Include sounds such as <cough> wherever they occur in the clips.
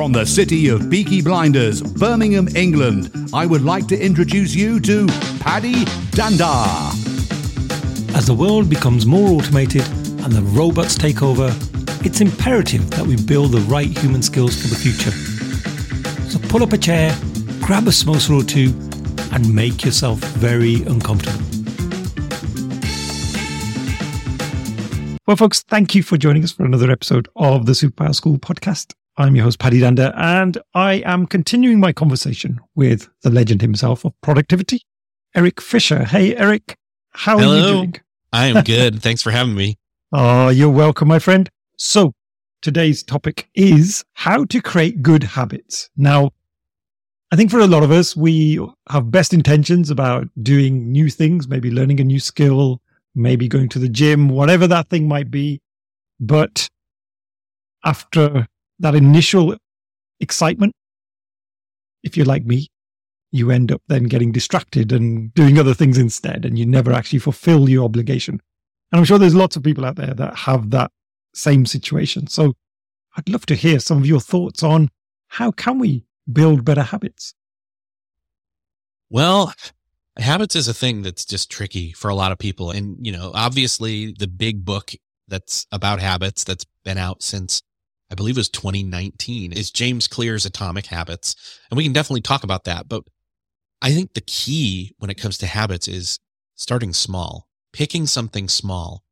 From the city of Peaky Blinders, Birmingham, England, I would like to introduce you to Paddy Dhanda. As the world becomes more automated and the robots take over, it's imperative that we build the right human skills for the future. So pull up a chair, grab a samosa or two, and make yourself very uncomfortable. Well, folks, thank you for joining us for another episode of the Superpower School podcast. I'm your host, Paddy Dhanda, and I am continuing my conversation with the legend himself of productivity, Erik Fisher. Hey, Erik, how Hello. are you doing? I am good. <laughs> Thanks for having me. Oh, you're welcome, my friend. So, today's topic is how to create good habits. Now, I think for a lot of us, we have best intentions about doing new things, maybe learning a new skill, maybe going to the gym, whatever that thing might be. But after that initial excitement, if you're like me, you end up then getting distracted and doing other things instead, and you never actually fulfill your obligation. And I'm sure there's lots of people out there that have that same situation. So I'd love to hear some of your thoughts on how can we build better habits? Well, habits is a thing that's just tricky for a lot of people. And, you know, obviously the big book that's about habits that's been out since I believe it was 2019 is James Clear's Atomic Habits. And we can definitely talk about that. But I think the key when it comes to habits is starting small, picking something small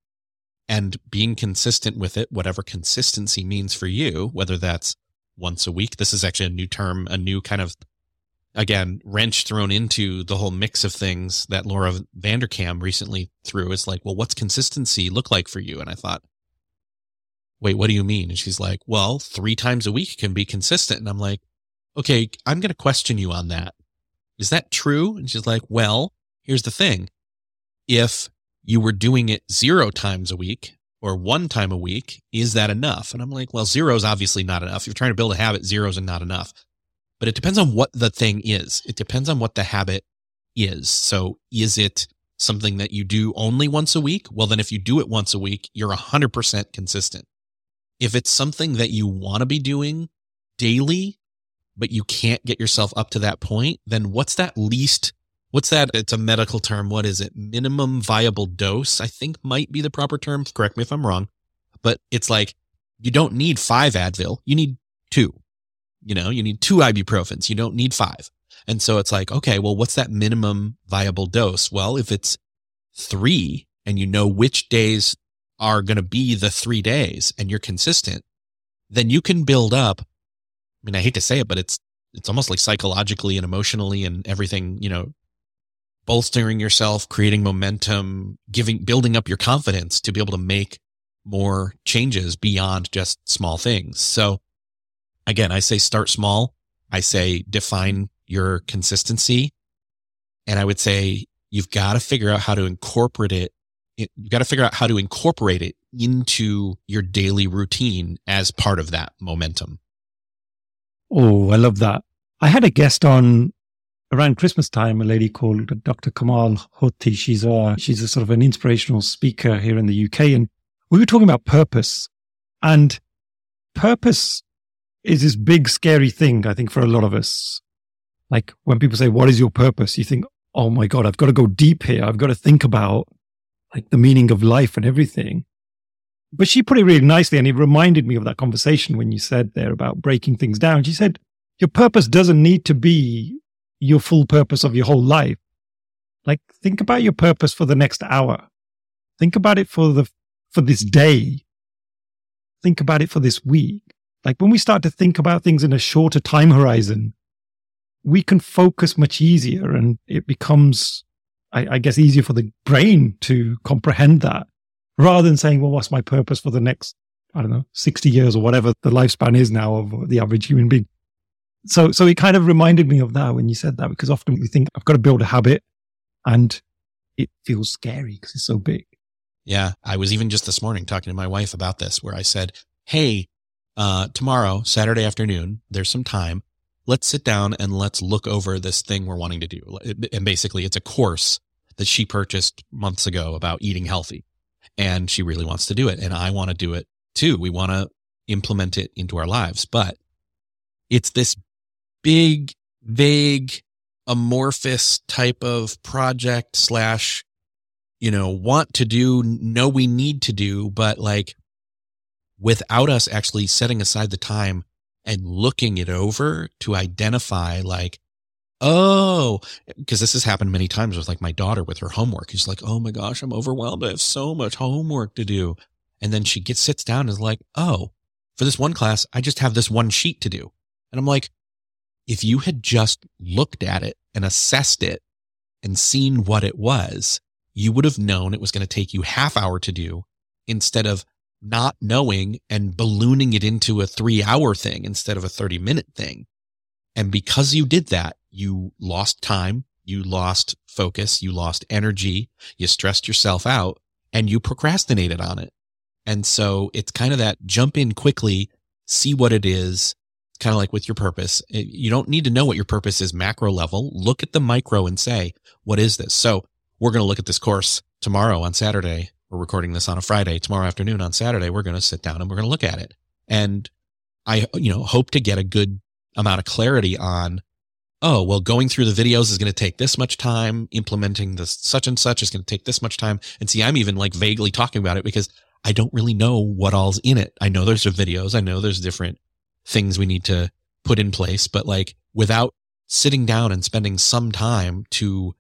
and being consistent with it, whatever consistency means for you, whether that's once a week. This is actually a new term, a new kind of, again, wrench thrown into the whole mix of things that Laura Vanderkam recently threw. Is like, well, what's consistency look like for you? And I thought, wait, what do you mean? And she's like, well, three times a week can be consistent. And I'm like, okay, I'm going to question you on that. Is that true? And she's like, well, here's the thing. If you were doing it zero times a week or one time a week, is that enough? And I'm like, well, zero is obviously not enough. You're trying to build a habit, zero is not enough. But it depends on what the thing is. It depends on what the habit is. So is it something that you do only once a week? Well, then if you do it once a week, you're 100% consistent. If it's something that you want to be doing daily, but you can't get yourself up to that point, then what's that least what's that? It's a medical term. What is it? Minimum viable dose, I think might be the proper term. Correct me if I'm wrong. But it's like you don't need five Advil. You need two. You know, you need two ibuprofens. You don't need five. And so it's like, okay, well, what's that minimum viable dose? Well, if it's three and you know which days are going to be the three days and you're consistent, then you can build up. I mean, I hate to say it, but it's, it's almost like psychologically and emotionally and everything, you know, bolstering yourself, creating momentum, giving, building up your confidence to be able to make more changes beyond just small things. So again, I say start small. I say define your consistency. And I would say you've got to figure out how to incorporate it. You've got to figure out how to incorporate it into your daily routine as part of that momentum. Oh, I love that. I had a guest on around Christmas time, a lady called Dr. Kamal Hoti. She's a, she's a sort of an inspirational speaker here in the UK. And we were talking about purpose and purpose is this big, scary thing, I think, for a lot of us. Like when people say, what is your purpose? You think, oh my God, I've got to go deep here. I've got to think about like the meaning of life and everything. But she put it really nicely. And it reminded me of that conversation when you said there about breaking things down. She said, your purpose doesn't need to be your full purpose of your whole life. Like think about your purpose for the next hour. Think about it for the, for this day. Think about it for this week. Like when we start to think about things in a shorter time horizon, we can focus much easier and it becomes, I, I, guess, easier for the brain to comprehend that rather than saying, well, what's my purpose for the next, I don't know, 60 years or whatever the lifespan is now of the average human being. So, so it kind of reminded me of that when you said that, because often we think I've got to build a habit and it feels scary because it's so big. Yeah. I was even just this morning talking to my wife about this where I said, Hey, uh, tomorrow, Saturday afternoon, there's some time. Let's sit down and let's look over this thing we're wanting to do. And basically it's a course that she purchased months ago about eating healthy and she really wants to do it. And I want to do it too. We want to implement it into our lives, but it's this big, vague, amorphous type of project slash, you know, want to do, know we need to do, but like without us actually setting aside the time and looking it over to identify like, oh, because this has happened many times with like my daughter with her homework. She's like, oh my gosh, I'm overwhelmed. I have so much homework to do. And then she gets, sits down and is like, oh, for this one class, I just have this one sheet to do. And I'm like, if you had just looked at it and assessed it and seen what it was, you would have known it was going to take you half hour to do instead of not knowing and ballooning it into a three hour thing instead of a 30 minute thing. And because you did that, you lost time, you lost focus, you lost energy, you stressed yourself out and you procrastinated on it. And so it's kind of that jump in quickly, see what it is, kind of like with your purpose. You don't need to know what your purpose is macro level. Look at the micro and say, what is this? So we're going to look at this course tomorrow on Saturday. We're recording this on a Friday. Tomorrow afternoon on Saturday, we're going to sit down and we're going to look at it. And I, you know, hope to get a good amount of clarity on, oh, well, going through the videos is going to take this much time. Implementing this such and such is going to take this much time. And see, I'm even like vaguely talking about it because I don't really know what all's in it. I know there's videos. I know there's different things we need to put in place, but like without sitting down and spending some time to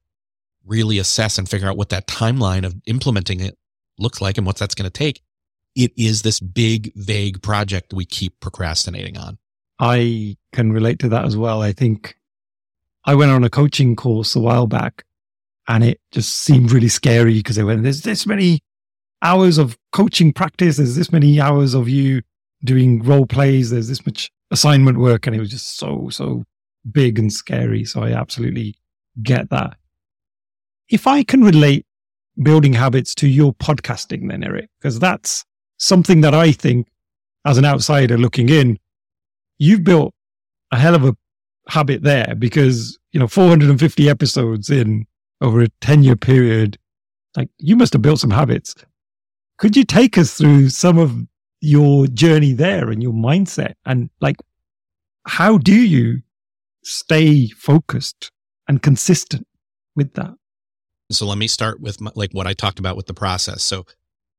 really assess and figure out what that timeline of implementing it looks like and what that's going to take, it is this big, vague project we keep procrastinating on. I can relate to that as well. I think I went on a coaching course a while back and it just seemed really scary because they went, there's this many hours of coaching practice. There's this many hours of you doing role plays. There's this much assignment work and it was just so, so big and scary. So I absolutely get that. If I can relate building habits to your podcasting then, Erik, because that's something that I think as an outsider looking in, you've built a hell of a habit there because, you know, 450 episodes in over a 10 year period, like you must have built some habits. Could you take us through some of your journey there and your mindset? And like how do you stay focused and consistent with that so let me start with my, like what i talked about with the process so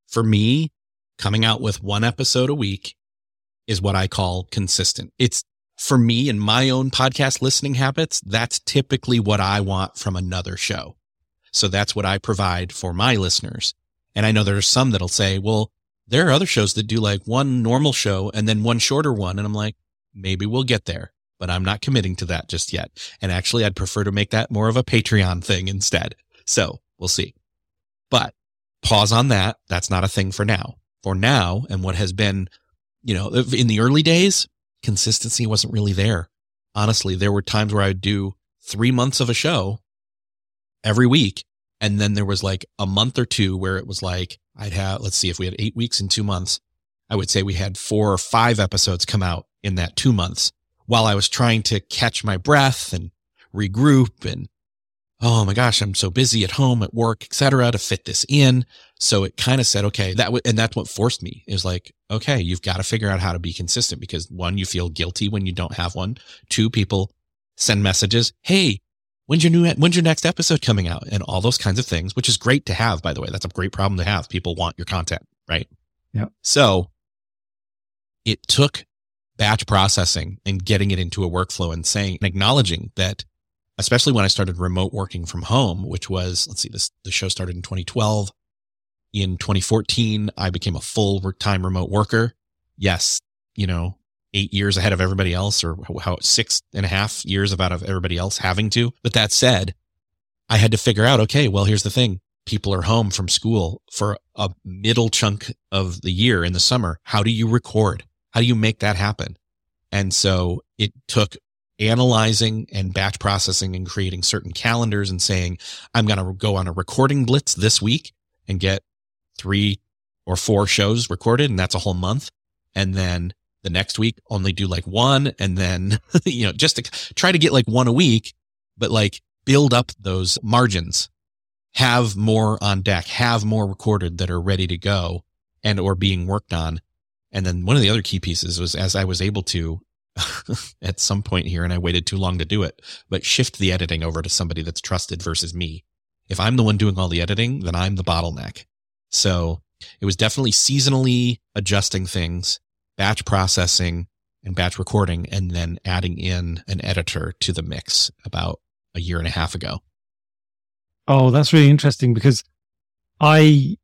for me coming out with one episode a week is what i call consistent it's for me and my own podcast listening habits that's typically what i want from another show so that's what i provide for my listeners and i know there's some that'll say well there are other shows that do like one normal show and then one shorter one. And I'm like, maybe we'll get there, but I'm not committing to that just yet. And actually, I'd prefer to make that more of a Patreon thing instead. So we'll see. But pause on that. That's not a thing for now. For now, and what has been, you know, in the early days, consistency wasn't really there. Honestly, there were times where I would do three months of a show every week. And then there was like a month or two where it was like, I'd have, let's see, if we had eight weeks in two months, I would say we had four or five episodes come out in that two months while I was trying to catch my breath and regroup and oh my gosh, I'm so busy at home, at work, etc., to fit this in. So it kind of said, okay, that w- and that's what forced me is like, okay, you've got to figure out how to be consistent because one, you feel guilty when you don't have one. Two, people send messages, hey, when's your new when's your next episode coming out and all those kinds of things which is great to have by the way that's a great problem to have people want your content right yeah so it took batch processing and getting it into a workflow and saying and acknowledging that especially when i started remote working from home which was let's see this the show started in 2012 in 2014 i became a full time remote worker yes you know eight years ahead of everybody else or how six and a half years about of everybody else having to. But that said, I had to figure out, okay, well, here's the thing. People are home from school for a middle chunk of the year in the summer. How do you record? How do you make that happen? And so it took analyzing and batch processing and creating certain calendars and saying, I'm going to go on a recording blitz this week and get three or four shows recorded. And that's a whole month. And then the next week only do like one and then, <laughs> you know, just to try to get like one a week, but like build up those margins, have more on deck, have more recorded that are ready to go and or being worked on. And then one of the other key pieces was as I was able to <laughs> at some point here and I waited too long to do it, but shift the editing over to somebody that's trusted versus me. If I'm the one doing all the editing, then I'm the bottleneck. So it was definitely seasonally adjusting things, batch processing and batch recording, and then adding in an editor to the mix about a year and a half ago. Oh, that's really interesting because I,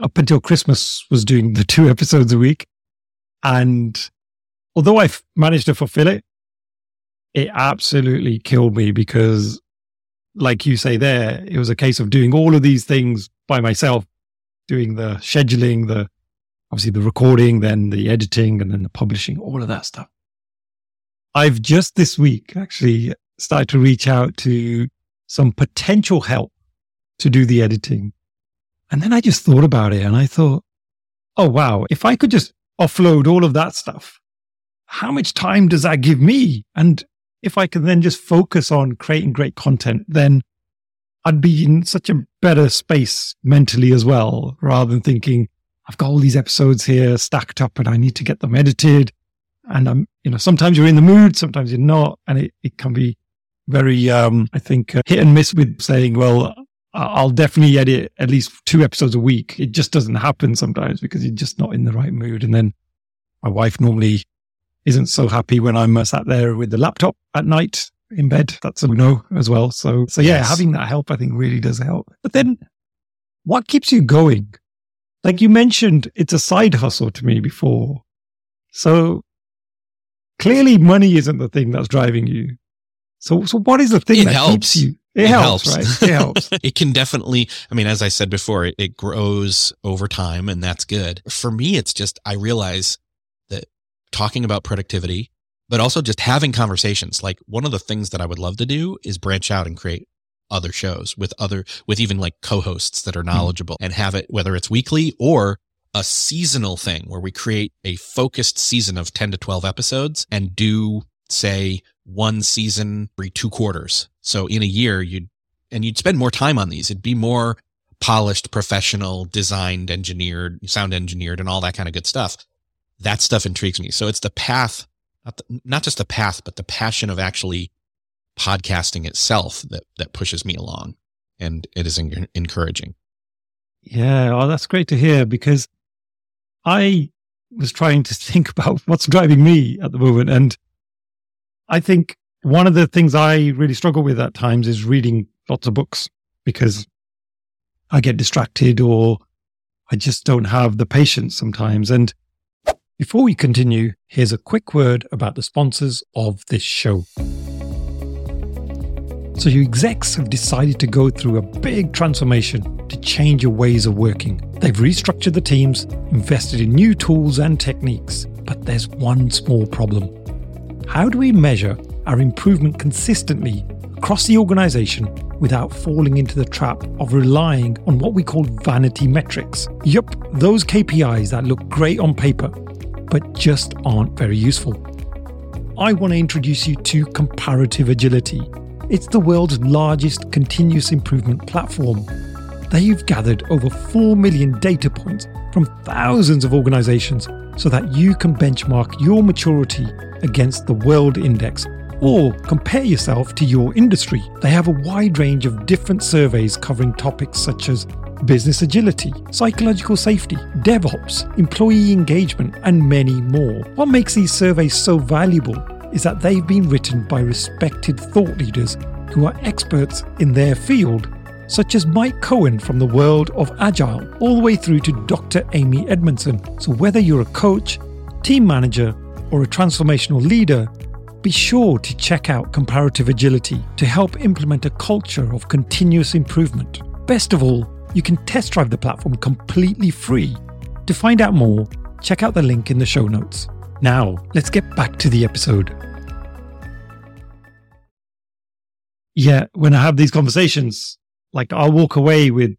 up until Christmas, was doing the <laughs> two episodes a week. And although I've managed to fulfill it, it absolutely killed me because, like you say there, it was a case of doing all of these things by myself, doing the scheduling, the obviously the recording, then the editing, and then the publishing, all of that stuff. I've just this week actually started to reach out to some potential help to do the editing. And then I just thought about it and I thought, oh, wow, if I could just offload all of that stuff, how much time does that give me? And if I can then just focus on creating great content, then I'd be in such a better space mentally as well, rather than thinking, I've got all these episodes here stacked up and I need to get them edited. And I'm, you know, sometimes you're in the mood, sometimes you're not. And it, it can be very, um, I think, uh, hit and miss with saying, well, I'll definitely edit at least two episodes a week. It just doesn't happen sometimes because you're just not in the right mood. And then my wife normally isn't so happy when I'm uh, sat there with the laptop at night in bed. That's a no as well. So, so yeah, yes. having that help, I think really does help. But then what keeps you going? Like you mentioned, it's a side hustle to me before. So clearly money isn't the thing that's driving you. So, so what is the thing it that helps. keeps you? It, it helps, helps, right? It helps. <laughs> it can definitely, I mean, as I said before, it, it grows over time and that's good. For me, it's just, I realize talking about productivity, but also just having conversations. Like one of the things that I would love to do is branch out and create other shows with other, with even like co-hosts that are hmm. knowledgeable mm-hmm. and have it, whether it's weekly or a seasonal thing where we create a focused season of 10 to 12 episodes and do say one season every two quarters. So in a year, you'd, and you'd spend more time on these. It'd be more polished, professional, designed, engineered, sound engineered, and all that kind of good stuff. That stuff intrigues me. So it's the path, not, the, not just the path, but the passion of actually podcasting itself that, that pushes me along. And it is en- encouraging. Yeah. Oh, that's great to hear because I was trying to <laughs> think about what's driving me at the moment. And I think one of the things I really struggle with at times is reading lots of books because I get distracted or I just don't have the patience sometimes. And before we continue, here's a quick word about the sponsors of this show. So, your execs have decided to go through a big transformation to change your ways of working. They've restructured the teams, invested in new tools and techniques, but there's one small problem how do we measure our improvement consistently across the organization without falling into the trap of relying on what we call vanity metrics? Yup, those KPIs that look great on paper, but just aren't very useful. I want to introduce you to Comparative Agility. It's the world's largest continuous improvement platform. They've gathered over 4 million data points from thousands of organizations so that you can benchmark your maturity against the World Index or compare yourself to your industry. They have a wide range of different surveys covering topics such as business agility, psychological safety, DevOps, employee engagement, and many more. What makes these surveys so valuable is that they've been written by respected thought leaders who are experts in their field, such as Mike Cohn from the world of Agile, all the way through to Dr. Amy Edmondson. So, whether you're a coach, team manager, or a transformational leader, be sure to check out Comparative Agility to help implement a culture of continuous improvement. Best of all, you can test drive the platform completely free. To find out more, check out the link in the show notes. Now, let's get back to the episode. Yeah, when I have these conversations, like I'll walk away with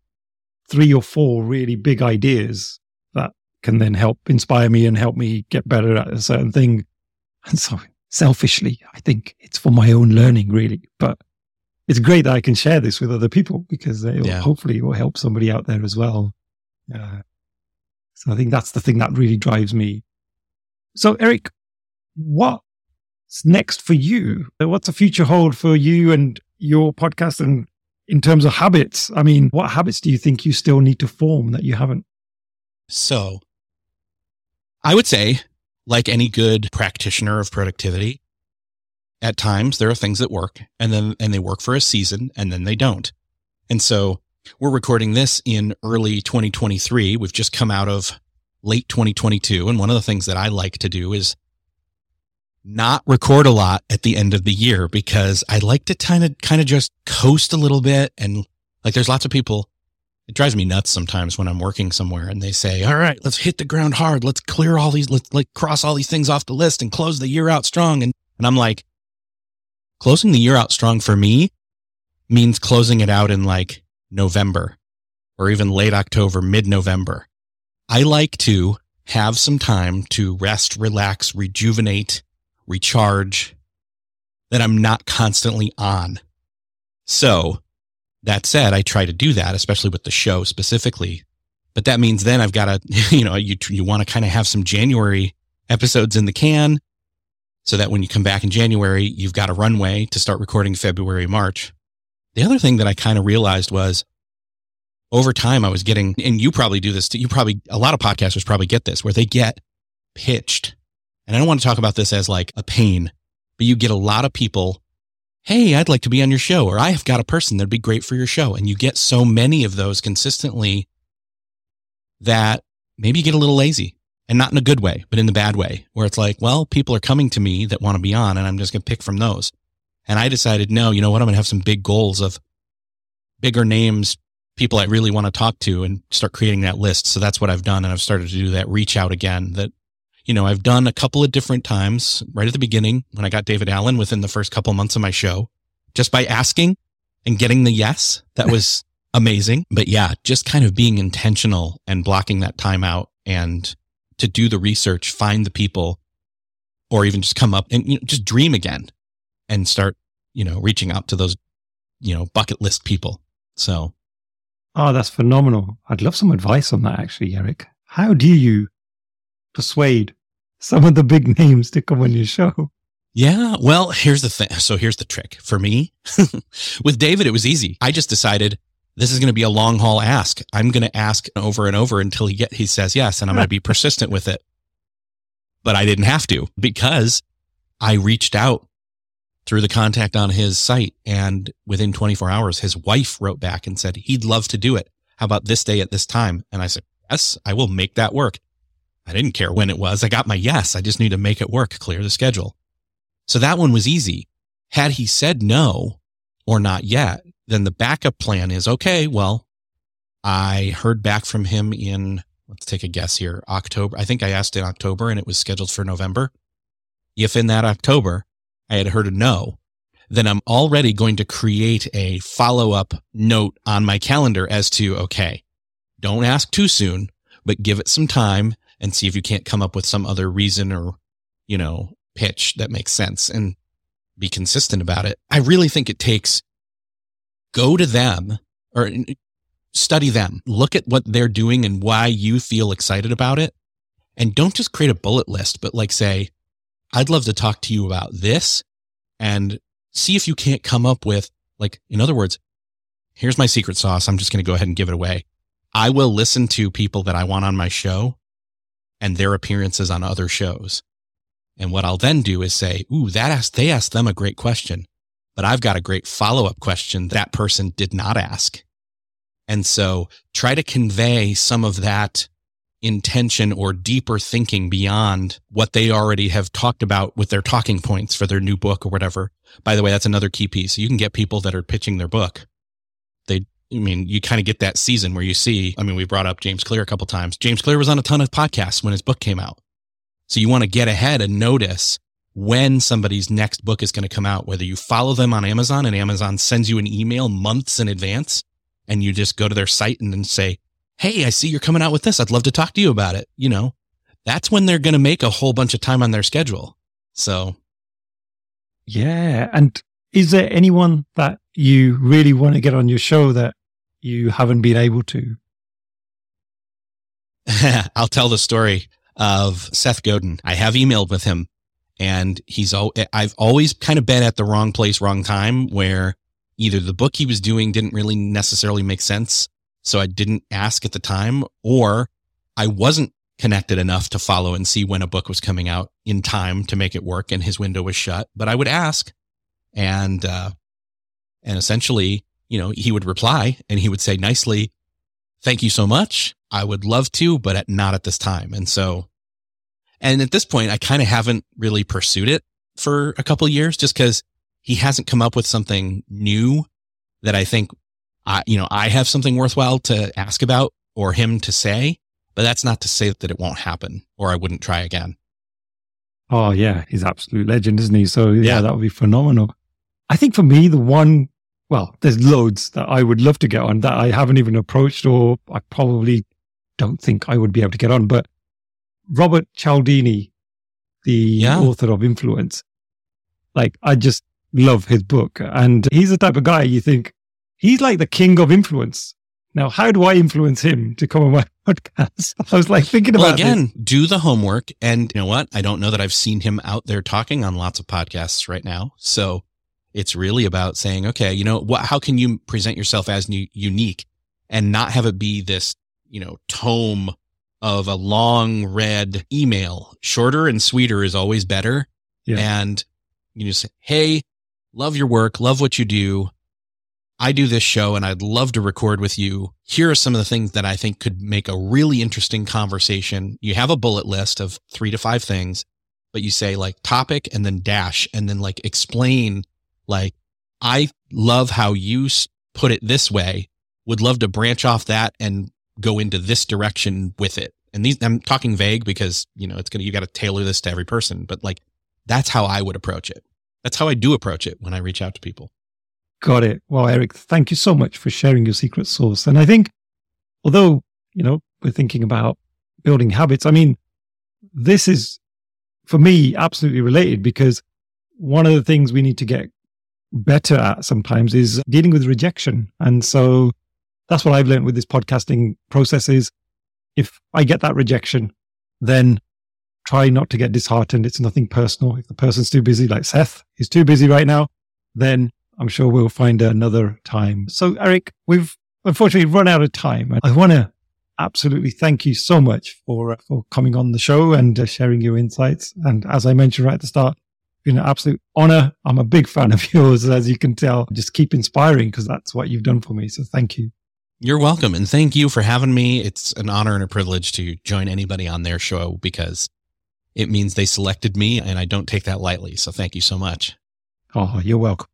three or four really big ideas that can then help inspire me and help me get better at a certain thing. And so selfishly, I think it's for my own learning, really. But it's great that I can share this with other people because it yeah. hopefully it will help somebody out there as well. Uh, so I think that's the thing that really drives me. So, Erik, what's next for you? What's the future hold for you and your podcast and in terms of habits? I mean, what habits do you think you still need to form that you haven't? So I would say, like any good practitioner of productivity, at times there are things that work and then, and they work for a season and then they don't. And so we're recording this in early 2023. We've just come out of late 2022. And one of the things that I like to do is not record a lot at the end of the year because I like to kind of, kind of just coast a little bit. And like, there's lots of people, it drives me nuts sometimes when I'm working somewhere and they say, all right, let's hit the ground hard. Let's clear all these, let's like cross all these things off the list and close the year out strong. And, and I'm like, closing the year out strong for me means closing it out in like November or even late October, mid November. I like to have some time to rest, relax, rejuvenate, recharge that I'm not constantly on. So that said, I try to do that, especially with the show specifically. But that means then I've got to, <laughs> you know, you, you want to kind of have some January episodes in the can so that when you come back in January, you've got a runway to start recording February, March. The other thing that I kind of realized was over time, I was getting, and you probably do this. You probably, a lot of podcasters probably get this where they get pitched. And I don't want to talk about this as like a pain, but you get a lot of people. Hey, I'd like to be on your show, or I have got a person that'd be great for your show. And you get so many of those consistently that maybe you get a little lazy and not in a good way, but in the bad way, where it's like, well, people are coming to me that want to be on, and I'm just going to pick from those. And I decided, no, you know what? I'm going to have some big goals of bigger names, people I really want to talk to and start creating that list. So that's what I've done. And I've started to do that reach out again that, you know, I've done a couple of different times right at the beginning when I got David Allen within the first couple months of my show, just by asking and getting the yes. That was <laughs> amazing. But yeah, just kind of being intentional and blocking that time out and to do the research, find the people, or even just come up and you know, just dream again and start, you know, reaching out to those, you know, bucket list people. So. Oh, that's phenomenal. I'd love some advice on that, actually, Erik. How do you persuade some of the big <laughs> names to come on your show? Yeah. Well, here's the thing. So here's the trick for me <laughs> with David. It was easy. I just decided this is going to be a long haul ask. I'm going to ask over and over until he get, he says yes. And I'm going to be persistent with it. But I didn't have to because I reached out through the contact on his site. And within 24 hours, his wife wrote back and said, he'd love to do it. How about this day at this time? And I said, yes, I will make that work. I didn't care when it was. I got my yes. I just need to make it work, clear the schedule. So that one was easy. Had he said no or not yet, then the backup plan is okay. Well, I heard back from him in, let's take a guess here, October. I think I asked in October and it was scheduled for November. If in that October I had heard a no, then I'm already going to create a follow up note on my calendar as to, okay, don't ask too soon, but give it some time and see if you can't come up with some other reason or, you know, pitch that makes sense and be consistent about it. I really think it takes go to them or study them, look at what they're doing and why you feel excited about it. And don't just create a bullet list, but like say, I'd love to talk to you about this and see if you can't come up with, like, in other words, here's my secret sauce. I'm just going to go ahead and give it away. I will listen to people that I want on my show and their appearances on other shows. And what I'll then do is say, Ooh, that asked, they asked them a great question, but I've got a great follow up question that person did not ask. And so try to convey some of that intention or deeper thinking beyond what they already have talked about with their talking points for their new book or whatever. By the way, that's another key piece. You can get people that are pitching their book. They, I mean, you kind of get that season where you see, I mean, we brought up James Clear a couple times. James Clear was on a ton of podcasts when his book came out. So you want to get ahead and notice when somebody's next book is going to come out, whether you follow them on Amazon and Amazon sends you an email months in advance and you just go to their site and then say, Hey, I see you're coming out with this. I'd love to talk to you about it. You know, that's when they're going to make a whole bunch of time on their schedule. So. Yeah. And is there anyone that you really want to get on your show that you haven't been able to? <laughs> I'll tell the story of Seth Godin. I have emailed with him And he's, I've always kind of been at the wrong place, wrong time where either the book he was doing didn't really necessarily make sense. So I didn't ask at the time or I wasn't connected enough to follow and see when a book was coming out in time to make it work and his window was shut. But I would ask and, uh, and essentially, you know, he would reply and he would say nicely, thank you so much. I would love to, but at, not at this time. And so, and at this point, I kind of haven't really pursued it for a couple years just because he hasn't come up with something new that I think I, you know, I have something worthwhile to ask about or him to say, but that's not to say that it won't happen or I wouldn't try again. Oh yeah, he's absolute legend, isn't he? So yeah, yeah. that would be phenomenal. I think for me, the one, well, there's loads that I would love to get on that I haven't even approached or I probably don't think I would be able to get on. But Robert Cialdini, the yeah. author of Influence, like I just love his book. And he's the type of guy you think he's like the king of influence. Now, how do I influence him to come on my <laughs> podcast? I was like thinking well, about again, this. do the homework. And you know what? I don't know that I've seen him out there talking on lots of podcasts right now. So it's really about saying, okay, you know, what, how can you present yourself as new, unique and not have it be this, you know, tome of a long read email? Shorter and sweeter is always better. Yeah. And you just say, Hey, love your work. Love what you do. I do this show and I'd love to record with you. Here are some of the things that I think could make a really interesting conversation. You have a bullet list of three to five things, but you say like topic and then dash and then like explain like, I love how you put it this way. Would love to branch off that and go into this direction with it. And these, I'm talking vague because, you know, it's to, you got to tailor this to every person, but like, that's how I would approach it. That's how I do approach it when I reach out to people. Got it. Well, Erik, thank you so much for sharing your secret sauce. And I think, although, you know, we're thinking about building habits, I mean, this is for me absolutely related because one of the things we need to get better at sometimes is dealing with rejection. And so that's what I've learned with this podcasting process is if I get that rejection, then try not to get disheartened. It's nothing personal. If the person's too busy, like Seth is too busy right now, then I'm sure we'll find another time. So Erik, we've unfortunately run out of time. I want to absolutely thank you so much for, for coming on the show and uh, sharing your insights. And as I mentioned right at the start, been an absolute honor. I'm a big fan of <laughs> yours, as you can tell. Just keep inspiring because that's what you've done for me. So thank you. You're welcome. And thank you for having me. It's an honor and a privilege to join anybody on their show because it means they selected me and I don't take that lightly. So thank you so much. Oh, you're welcome.